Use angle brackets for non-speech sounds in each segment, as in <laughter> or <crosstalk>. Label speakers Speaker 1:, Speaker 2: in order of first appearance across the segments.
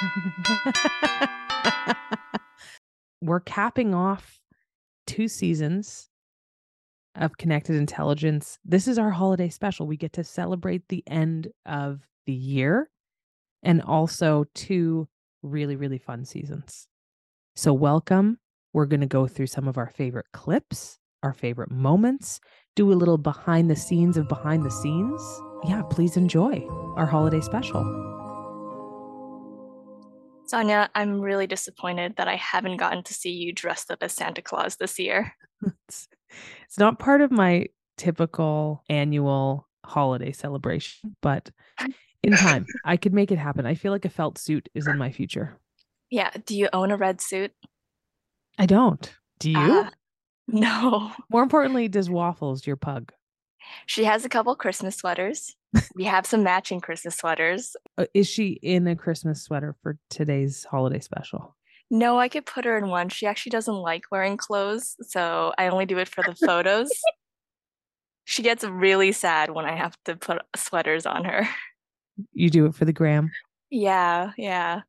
Speaker 1: <laughs> We're capping off two seasons of Connected Intelligence. This is our holiday special. We get to celebrate the end of the year and also two really, really fun seasons. So, welcome. We're going to go through some of our favorite clips, our favorite moments, do a little behind the scenes of behind the scenes. Yeah, please enjoy our holiday special.
Speaker 2: Sonia, I'm really disappointed that I haven't gotten to see you dressed up as Santa Claus this year.
Speaker 1: it's, it's not part of my typical annual holiday celebration, but in time, I could make it happen. I feel like a felt suit is in my future.
Speaker 2: Yeah. Do you own a red suit?
Speaker 1: I don't. Do you? Uh,
Speaker 2: no.
Speaker 1: More importantly, does Waffles, your pug?
Speaker 2: She has a couple Christmas sweaters. We have some matching Christmas sweaters.
Speaker 1: Uh, is she in a Christmas sweater for today's holiday special?
Speaker 2: No, I could put her in one. She actually doesn't like wearing clothes, so I only do it for the photos. <laughs> she gets really sad when I have to put sweaters on her.
Speaker 1: You do it for the gram?
Speaker 2: Yeah, yeah.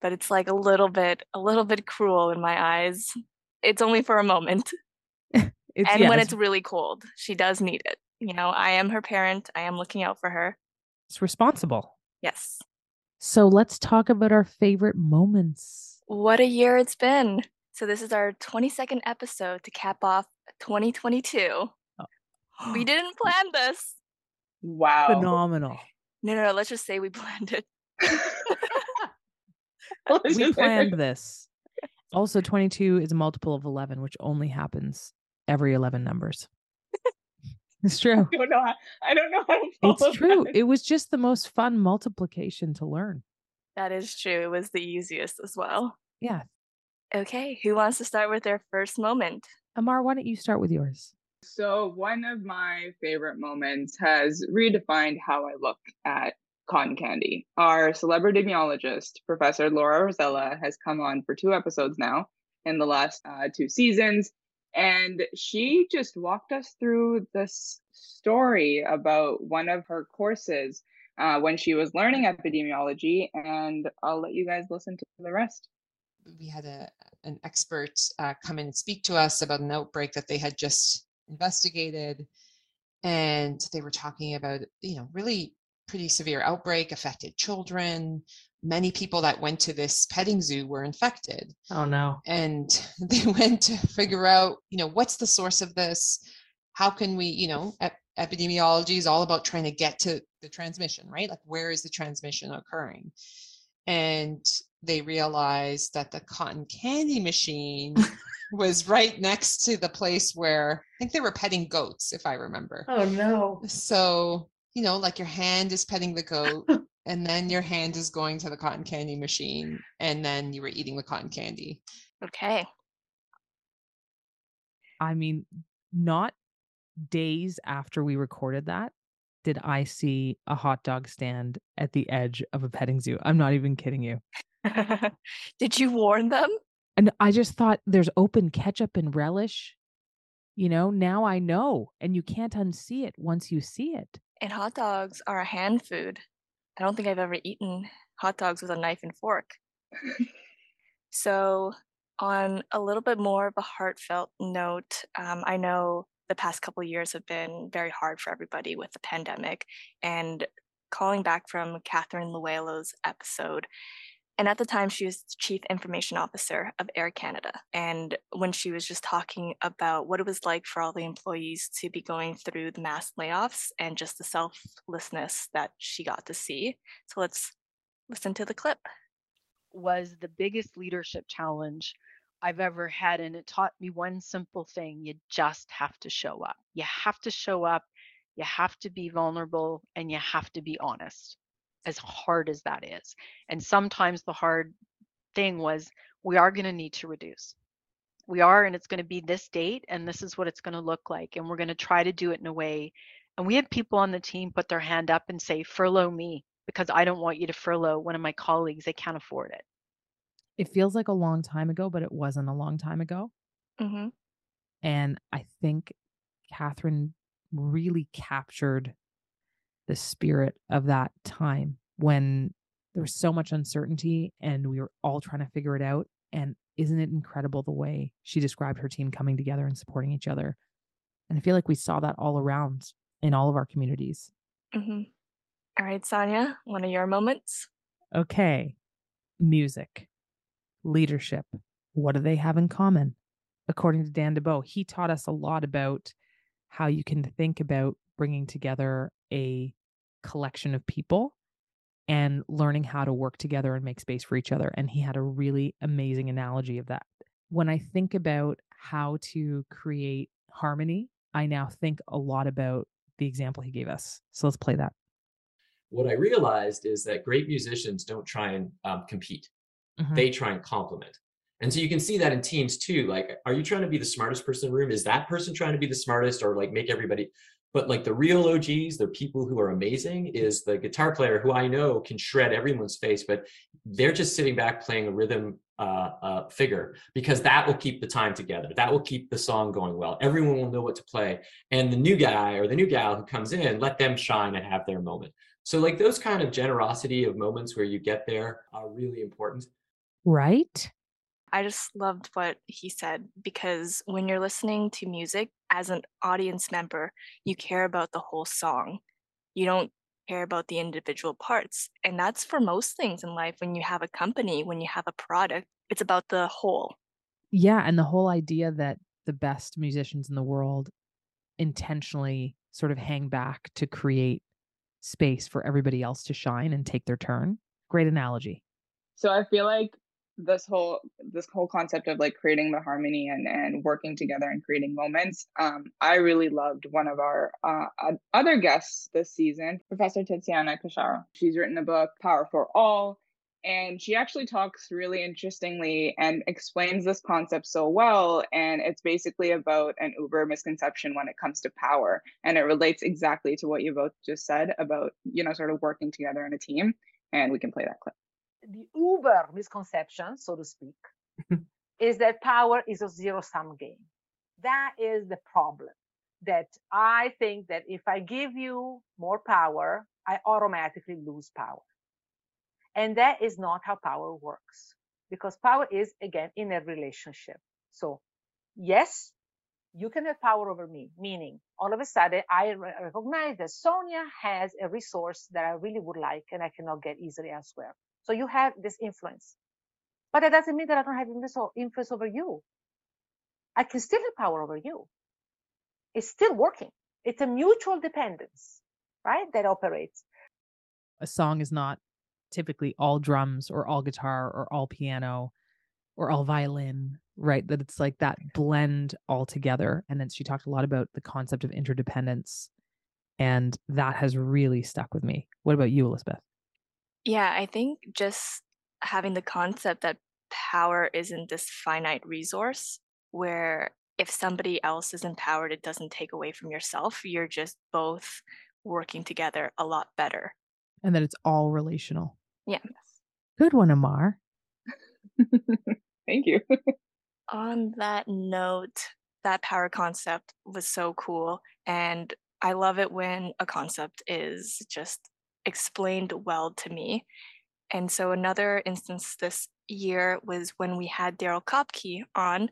Speaker 2: But it's like a little bit a little bit cruel in my eyes. It's only for a moment. <laughs> and yeah, when it's really cold, she does need it you know, I am her parent. I am looking out for her.
Speaker 1: It's responsible.
Speaker 2: Yes.
Speaker 1: So let's talk about our favorite moments.
Speaker 2: What a year it's been. So this is our 22nd episode to cap off 2022. Oh. we <gasps> didn't plan this.
Speaker 3: Wow.
Speaker 1: Phenomenal.
Speaker 2: No, no, no, let's just say we <laughs> planned it. <laughs>
Speaker 1: we planned this. Also, 22 is a multiple of 11, which only happens every 11 numbers. It's true.
Speaker 3: I don't know. How, I don't know
Speaker 1: how <laughs> It's true. That. It was just the most fun multiplication to learn.
Speaker 2: That is true. It was the easiest as well.
Speaker 1: Yeah.
Speaker 2: Okay. Who wants to start with their first moment?
Speaker 1: Amar, why don't you start with yours?
Speaker 3: So, one of my favorite moments has redefined how I look at cotton candy. Our celebrity Professor Laura Rosella, has come on for two episodes now in the last uh, two seasons and she just walked us through this story about one of her courses uh, when she was learning epidemiology. And I'll let you guys listen to the rest.
Speaker 4: We had a, an expert uh, come in and speak to us about an outbreak that they had just investigated. And they were talking about, you know, really pretty severe outbreak affected children many people that went to this petting zoo were infected.
Speaker 1: Oh no.
Speaker 4: And <laughs> they went to figure out, you know, what's the source of this? How can we, you know, ep- epidemiology is all about trying to get to the transmission, right? Like where is the transmission occurring? And they realized that the cotton candy machine <laughs> was right next to the place where I think they were petting goats, if I remember.
Speaker 1: Oh no.
Speaker 4: So, you know, like your hand is petting the goat <laughs> and then your hand is going to the cotton candy machine and then you were eating the cotton candy.
Speaker 2: Okay.
Speaker 1: I mean not days after we recorded that did i see a hot dog stand at the edge of a petting zoo. I'm not even kidding you. <laughs>
Speaker 2: Did you warn them?
Speaker 1: And i just thought there's open ketchup and relish you know now i know and you can't unsee it once you see it.
Speaker 2: And hot dogs are a hand food I don't think I've ever eaten hot dogs with a knife and fork. <laughs> so, on a little bit more of a heartfelt note, um, I know the past couple years have been very hard for everybody with the pandemic. And calling back from Catherine Luelo's episode, and at the time, she was chief information officer of Air Canada. And when she was just talking about what it was like for all the employees to be going through the mass layoffs and just the selflessness that she got to see. So let's listen to the clip.
Speaker 5: Was the biggest leadership challenge I've ever had. And it taught me one simple thing you just have to show up. You have to show up, you have to be vulnerable, and you have to be honest as hard as that is. And sometimes the hard thing was we are going to need to reduce. We are, and it's going to be this date, and this is what it's going to look like. And we're going to try to do it in a way. And we had people on the team put their hand up and say, furlough me, because I don't want you to furlough one of my colleagues. They can't afford it.
Speaker 1: It feels like a long time ago, but it wasn't a long time ago.
Speaker 2: Mm-hmm.
Speaker 1: And I think Catherine really captured the spirit of that time when there was so much uncertainty and we were all trying to figure it out. And isn't it incredible the way she described her team coming together and supporting each other? And I feel like we saw that all around in all of our communities.
Speaker 2: Mm-hmm. All right, Sonia, one of your moments.
Speaker 1: Okay. Music, leadership. What do they have in common? According to Dan DeBow, he taught us a lot about how you can think about bringing together a collection of people and learning how to work together and make space for each other. And he had a really amazing analogy of that. When I think about how to create harmony, I now think a lot about the example he gave us. So let's play that.
Speaker 6: What I realized is that great musicians don't try and um, compete, mm-hmm. they try and complement. And so you can see that in teams too. Like, are you trying to be the smartest person in the room? Is that person trying to be the smartest or like make everybody? But like the real OGs, the people who are amazing, is the guitar player who I know can shred everyone's face, but they're just sitting back playing a rhythm uh, uh, figure because that will keep the time together. That will keep the song going well. Everyone will know what to play. And the new guy or the new gal who comes in, let them shine and have their moment. So, like those kind of generosity of moments where you get there are really important.
Speaker 1: Right.
Speaker 2: I just loved what he said because when you're listening to music as an audience member, you care about the whole song. You don't care about the individual parts. And that's for most things in life. When you have a company, when you have a product, it's about the whole.
Speaker 1: Yeah. And the whole idea that the best musicians in the world intentionally sort of hang back to create space for everybody else to shine and take their turn. Great analogy.
Speaker 3: So I feel like this whole this whole concept of like creating the harmony and and working together and creating moments um i really loved one of our uh other guests this season professor tiziana Casciaro. she's written a book power for all and she actually talks really interestingly and explains this concept so well and it's basically about an uber misconception when it comes to power and it relates exactly to what you both just said about you know sort of working together in a team and we can play that clip
Speaker 7: the uber misconception, so to speak, <laughs> is that power is a zero sum game. That is the problem. That I think that if I give you more power, I automatically lose power. And that is not how power works because power is, again, in a relationship. So, yes, you can have power over me, meaning all of a sudden I recognize that Sonia has a resource that I really would like and I cannot get easily elsewhere. So you have this influence. But that doesn't mean that I don't have influence over you. I can still have power over you. It's still working. It's a mutual dependence, right? That operates.
Speaker 1: A song is not typically all drums or all guitar or all piano or all violin, right? That it's like that blend all together. And then she talked a lot about the concept of interdependence. And that has really stuck with me. What about you, Elizabeth?
Speaker 2: Yeah, I think just having the concept that power isn't this finite resource where if somebody else is empowered, it doesn't take away from yourself. You're just both working together a lot better.
Speaker 1: And that it's all relational.
Speaker 2: Yeah.
Speaker 1: Good one, Amar. <laughs>
Speaker 3: Thank you. <laughs>
Speaker 2: On that note, that power concept was so cool. And I love it when a concept is just explained well to me. And so another instance this year was when we had Daryl Kopke on,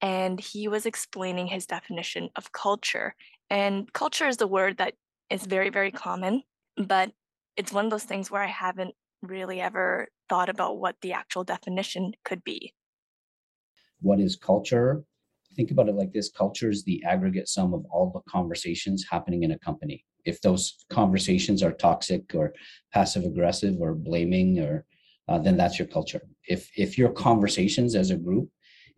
Speaker 2: and he was explaining his definition of culture. And culture is the word that is very, very common, but it's one of those things where I haven't really ever thought about what the actual definition could be.
Speaker 8: What is culture? Think about it like this culture is the aggregate sum of all the conversations happening in a company if those conversations are toxic or passive aggressive or blaming or uh, then that's your culture. If if your conversations as a group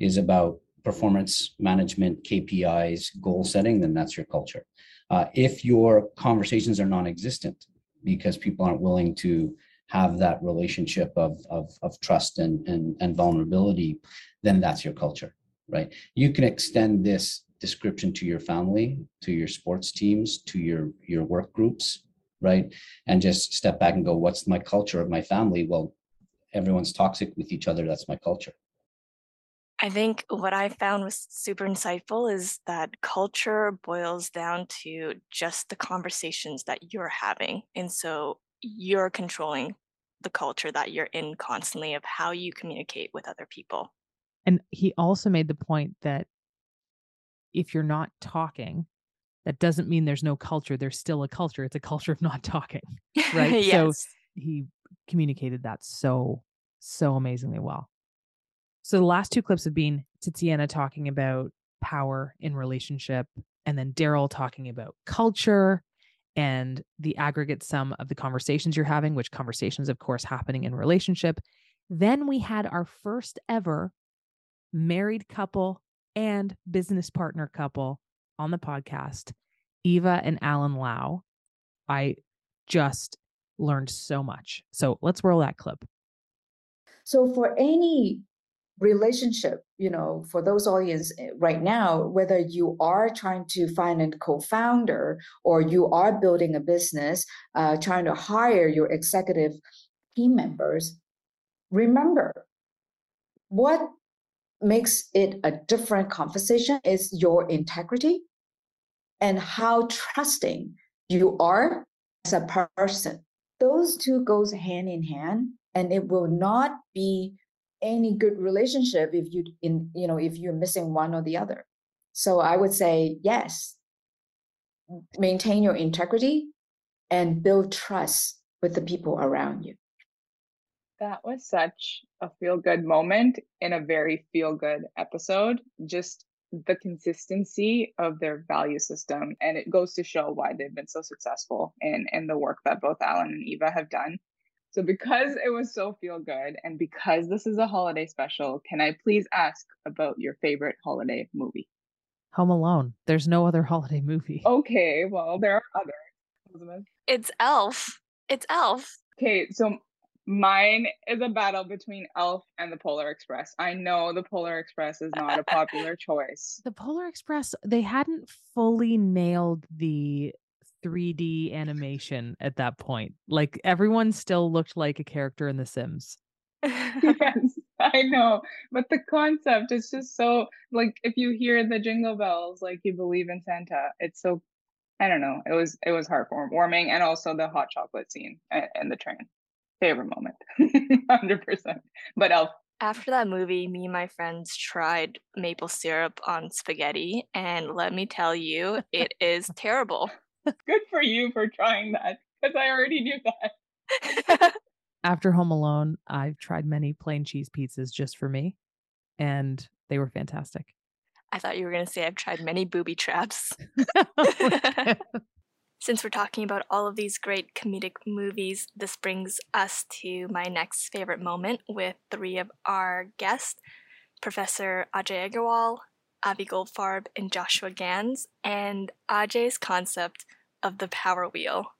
Speaker 8: is about performance management kpis goal setting then that's your culture. Uh, if your conversations are non-existent because people aren't willing to have that relationship of, of, of trust and, and, and vulnerability then that's your culture right? You can extend this description to your family, to your sports teams, to your your work groups, right? And just step back and go, what's my culture of my family? Well, everyone's toxic with each other. That's my culture.
Speaker 2: I think what I found was super insightful is that culture boils down to just the conversations that you're having. And so you're controlling the culture that you're in constantly of how you communicate with other people.
Speaker 1: And he also made the point that if you're not talking, that doesn't mean there's no culture. There's still a culture. It's a culture of not <laughs> talking. Right. <laughs>
Speaker 2: yes.
Speaker 1: So he communicated that so, so amazingly well. So the last two clips have been Tatiana talking about power in relationship, and then Daryl talking about culture and the aggregate sum of the conversations you're having, which conversations, of course, happening in relationship. Then we had our first ever married couple and business partner couple on the podcast, Eva and Alan Lau. I just learned so much. So let's roll that clip.
Speaker 9: So for any relationship you know for those audience eh, right now whether you are trying to find a co-founder or you are building a business uh, trying to hire your executive team members remember what makes it a different conversation is your integrity and how trusting you are as a person. Those two goes hand in hand and it will not be any good relationship if you in you know if you're missing one or the other. So i would say yes maintain your integrity and build trust with the people around you
Speaker 3: that was such a feel good moment in a very feel good episode just the consistency of their value system and it goes to show why they've been so successful in in the work that both alan and eva have done so, because it was so feel good and because this is a holiday special, can I please ask about your favorite holiday movie?
Speaker 1: Home Alone. There's no other holiday movie.
Speaker 3: Okay, well, there are others.
Speaker 2: It's Elf. It's Elf.
Speaker 3: Okay, so mine is a battle between Elf and the Polar Express. I know the Polar Express is not a popular choice.
Speaker 1: The Polar Express, they hadn't fully nailed the 3D animation at that point. Like everyone still looked like a character in The Sims. <laughs>
Speaker 3: yes, I know. But the concept is just so like if you hear the jingle bells, like you believe in Santa. It's so I don't know. It was it was heartwarming and also the hot chocolate scene in the train. Favorite moment. 100%. But Elf
Speaker 2: after that movie, me and my friends tried maple syrup on spaghetti, and let me tell you, it <laughs> is terrible.
Speaker 3: Good for you for trying that because I already knew that. <laughs>
Speaker 1: After Home Alone, I've tried many plain cheese pizzas just for me, and they were fantastic.
Speaker 2: I thought you were going to say I've tried many booby traps. <laughs> Oh, Since we're talking about all of these great comedic movies, this brings us to my next favorite moment with three of our guests Professor Ajay Agrawal, Avi Goldfarb and Joshua Gans, and Ajay's concept of the power wheel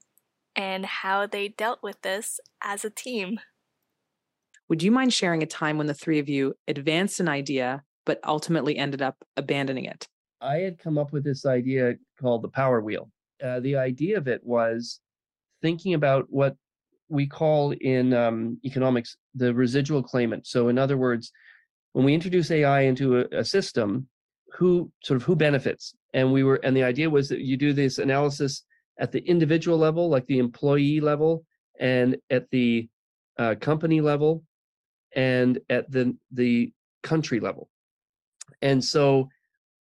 Speaker 2: and how they dealt with this as a team.
Speaker 10: Would you mind sharing a time when the three of you advanced an idea but ultimately ended up abandoning it?
Speaker 11: I had come up with this idea called the power wheel. Uh, the idea of it was thinking about what we call in um, economics the residual claimant. So, in other words, when we introduce AI into a, a system, who sort of who benefits and we were and the idea was that you do this analysis at the individual level like the employee level and at the uh, company level and at the the country level and so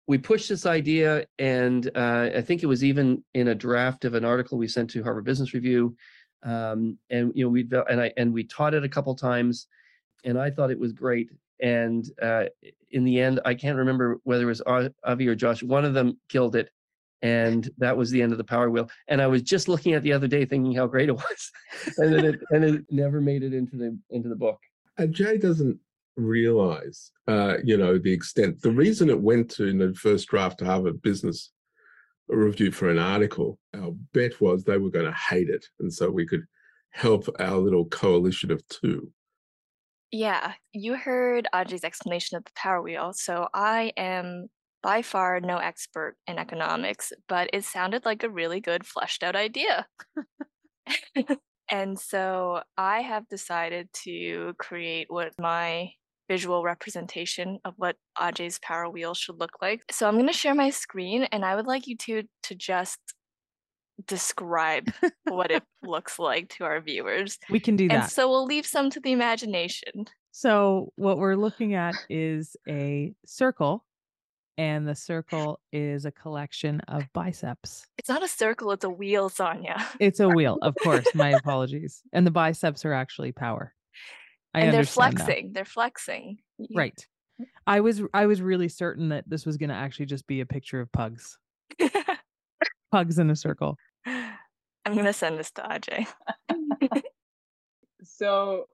Speaker 11: we pushed this idea and uh, i think it was even in a draft of an article we sent to harvard business review um, and you know we and i and we taught it a couple times and i thought it was great and uh, in the end, I can't remember whether it was Avi or Josh. One of them killed it, and that was the end of the Power Wheel. And I was just looking at the other day, thinking how great it was, <laughs> and then it and it never made it into the into the book.
Speaker 12: And Jay doesn't realize, uh, you know, the extent. The reason it went to in the first draft to Harvard Business Review for an article, our bet was they were going to hate it, and so we could help our little coalition of two.
Speaker 2: Yeah, you heard Ajay's explanation of the power wheel. So I am by far no expert in economics, but it sounded like a really good fleshed out idea. <laughs> and so I have decided to create what my visual representation of what Ajay's power wheel should look like. So I'm going to share my screen and I would like you two to just describe what it <laughs> looks like to our viewers.
Speaker 1: We can do that.
Speaker 2: And so we'll leave some to the imagination.
Speaker 1: So what we're looking at is a circle and the circle is a collection of biceps.
Speaker 2: It's not a circle, it's a wheel, Sonia.
Speaker 1: It's a wheel, of course. My <laughs> apologies. And the biceps are actually power.
Speaker 2: I and they're flexing. That. They're flexing.
Speaker 1: Right. I was I was really certain that this was going to actually just be a picture of pugs. <laughs> pugs in a circle.
Speaker 2: I'm going to send this to Ajay. <laughs>
Speaker 3: so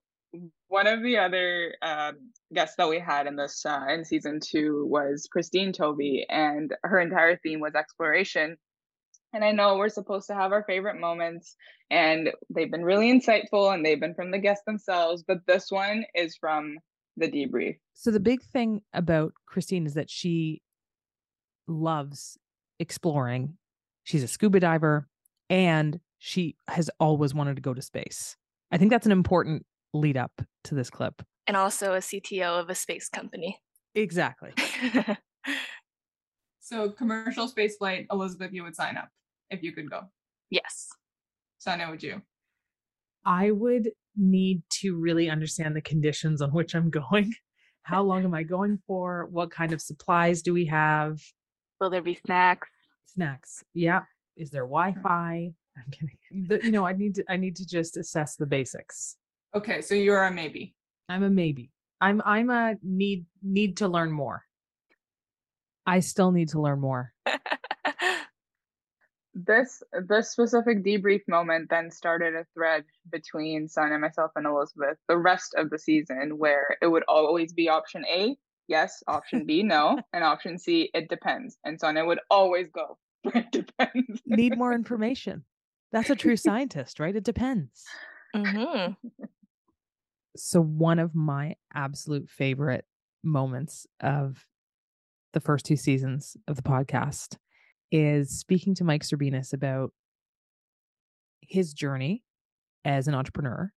Speaker 3: one of the other um, guests that we had in this uh, in season two was Christine Tovey, and her entire theme was exploration. And I know we're supposed to have our favorite moments, and they've been really insightful, and they've been from the guests themselves. But this one is from the debrief.
Speaker 1: So the big thing about Christine is that she loves exploring. She's a scuba diver, and she has always wanted to go to space. I think that's an important lead up to this clip.
Speaker 2: And also a CTO of a space company.
Speaker 1: Exactly. <laughs>
Speaker 3: so commercial space flight, Elizabeth, you would sign up if you could go.
Speaker 2: Yes.
Speaker 3: Sonia, would you?
Speaker 1: I would need to really understand the conditions on which I'm going. How long am I going for? What kind of supplies do we have?
Speaker 2: Will there be snacks?
Speaker 1: Snacks. Yeah. Is there Wi-Fi? I'm kidding. The, you know, I need to I need to just assess the basics.
Speaker 3: Okay, so you're a maybe.
Speaker 1: I'm a maybe. I'm I'm a need need to learn more. I still need to learn more. <laughs>
Speaker 3: this this specific debrief moment then started a thread between Sonia, myself, and Elizabeth the rest of the season where it would always be option A, yes, option B, no, <laughs> and option C, it depends. And Sonia would always go, <laughs> it depends.
Speaker 1: Need more information. That's a true scientist, right? It depends.
Speaker 2: Mm-hmm.
Speaker 1: So, one of my absolute favorite moments of the first two seasons of the podcast is speaking to Mike Serbinis about his journey as an entrepreneur.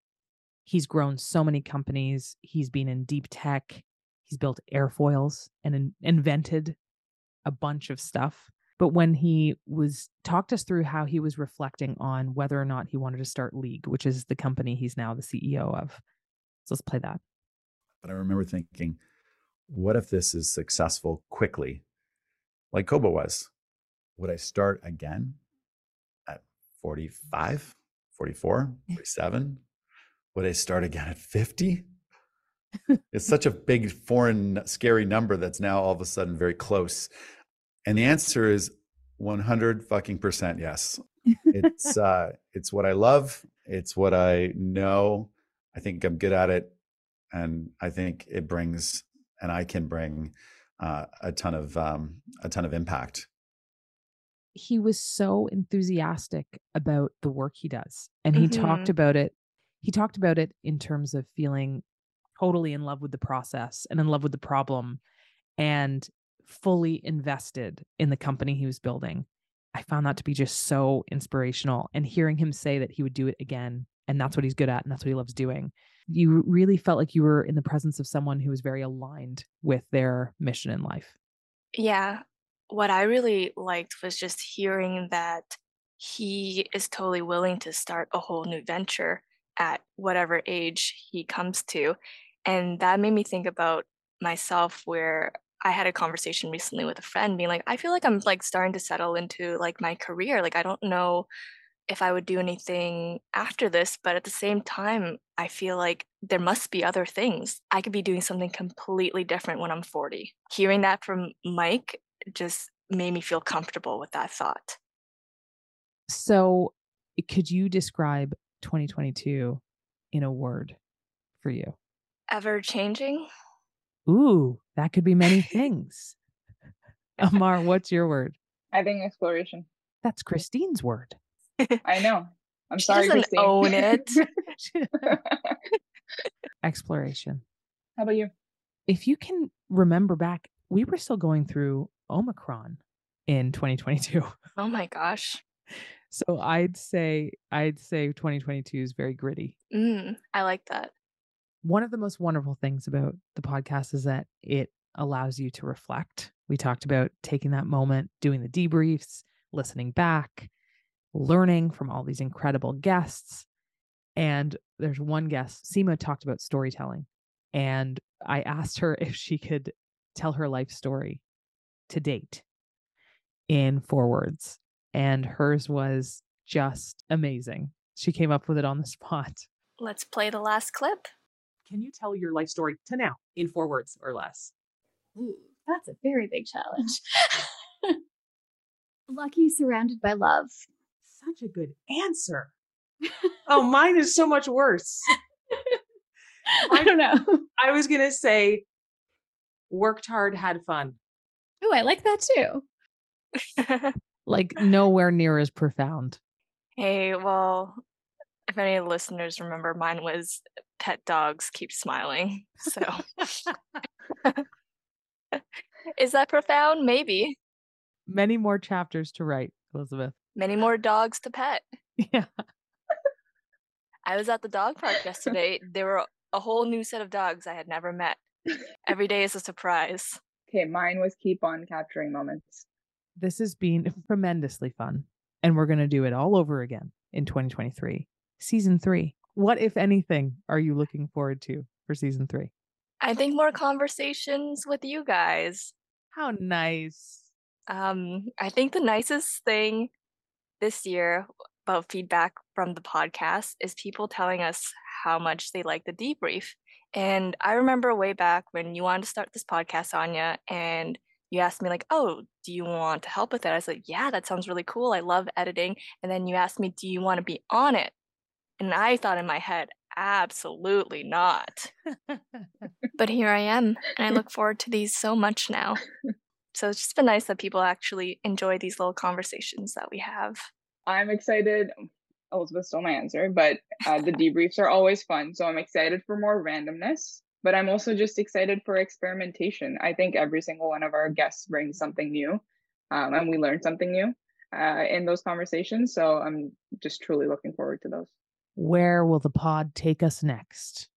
Speaker 1: He's grown so many companies. He's been in deep tech. He's built airfoils and in- invented a bunch of stuff. But when he was talked us through how he was reflecting on whether or not he wanted to start League, which is the company he's now the CEO of, so let's play that.
Speaker 13: But I remember thinking, what if this is successful quickly, like Kobo was? Would I start again at 45, 44, 47? Would I start again at 50? it's such a big, foreign, scary number that's now all of a sudden very close. And the answer is 100 fucking percent yes. It's <laughs> uh, it's what I love. It's what I know. I think I'm good at it, and I think it brings and I can bring uh, a ton of um, a ton of impact.
Speaker 1: He was so enthusiastic about the work he does, and he mm-hmm. talked about it. He talked about it in terms of feeling totally in love with the process and in love with the problem, and fully invested in the company he was building. I found that to be just so inspirational. And hearing him say that he would do it again and that's what he's good at and that's what he loves doing you really felt like you were in the presence of someone who was very aligned with their mission in life
Speaker 2: yeah what i really liked was just hearing that he is totally willing to start a whole new venture at whatever age he comes to and that made me think about myself where I had a conversation recently with a friend being like, I feel like I'm like starting to settle into like my career. Like I don't know if I would do anything after this, but at the same time, I feel like there must be other things. I could be doing something completely different when I'm 40. Hearing that from Mike just made me feel comfortable with that thought.
Speaker 1: So, eh, could you describe 2022 in a word for you?
Speaker 2: Ever changing.
Speaker 1: Ooh, that could be many things. <laughs> Amar, what's your word?
Speaker 3: I think exploration.
Speaker 1: That's Christine's word. <laughs>
Speaker 3: I know. I'm
Speaker 2: she
Speaker 3: sorry,
Speaker 2: doesn't
Speaker 3: Christine.
Speaker 2: own it. <laughs>
Speaker 1: Exploration.
Speaker 3: How about you?
Speaker 1: If you can remember back, we were still going through Omicron in 2022.
Speaker 2: Oh my gosh. <laughs>
Speaker 1: So I'd say I'd say 2022 is very gritty.
Speaker 2: Mm, I like that.
Speaker 1: One of the most wonderful things about the podcast is that it allows you to reflect. We talked about taking that moment, doing the debriefs, listening back, learning from all these incredible guests. And there's one guest, Seema talked about storytelling. And I asked her <laughs> if she could tell her life story to date in four words. And hers was just amazing. She came up with it on the <laughs> spot.
Speaker 2: Let's play the last clip.
Speaker 10: Can you tell your life story to now in four words or less?
Speaker 14: Ooh, that's a very big challenge. <laughs> Lucky surrounded by love.
Speaker 10: Such a good answer. oh, <laughs> mine is so much worse.
Speaker 14: I don't know. <laughs>
Speaker 10: I was going to say worked hard, had fun.
Speaker 14: Oh, I like that too. <laughs>
Speaker 1: like nowhere near as profound.
Speaker 2: Hey, well, if any listeners remember, mine was pet dogs keep smiling. So is that profound? Maybe.
Speaker 1: Many more chapters to write, Elizabeth.
Speaker 2: Many more dogs to pet. <laughs>
Speaker 1: Yeah.
Speaker 2: I was at the dog park yesterday. <laughs> There were a whole new set of dogs I had never met. Every day is a surprise.
Speaker 3: Okay, mine was keep on capturing moments.
Speaker 1: This has been <laughs> tremendously fun, and we're going to do it all over again in 2023, season three. What, if anything, are you looking forward to for season three?
Speaker 2: I think more conversations with you guys.
Speaker 1: How nice.
Speaker 2: Um, I think the nicest thing this year about feedback from the podcast is people telling us how much they like the debrief. And I remember way back when you wanted to start this podcast, Anya, and you asked me like, "Oh, do you want to help with it?" I said, "Yeah, that sounds really cool. I love editing." And then you asked me, "Do you want to be on it?" And I thought in my head, absolutely not. <laughs> but here I am, and I look forward to these so much now. So it's just been nice that people actually enjoy these little conversations that we have.
Speaker 3: I'm excited. Elizabeth stole my answer, but uh, the <laughs> debriefs are always fun. So I'm excited for more randomness, but I'm also just excited for experimentation. I think every single one of our guests brings something new, um, and we learn something new uh, in those conversations. So I'm just truly looking forward to those.
Speaker 1: Where will the pod take us next?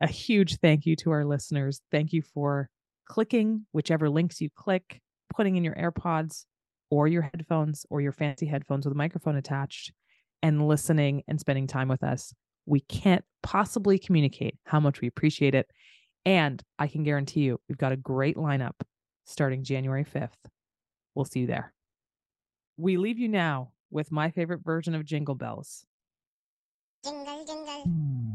Speaker 1: A huge thank you to our listeners. Thank you for clicking whichever links you click, putting in your AirPods or your headphones or your fancy headphones with a microphone attached and listening and spending time with us. We can't possibly communicate how much we appreciate it. And I can guarantee you, we've got a great lineup starting January 5th. We'll see you there. We leave you now with my favorite version of Jingle Bells. Jingle, jingle.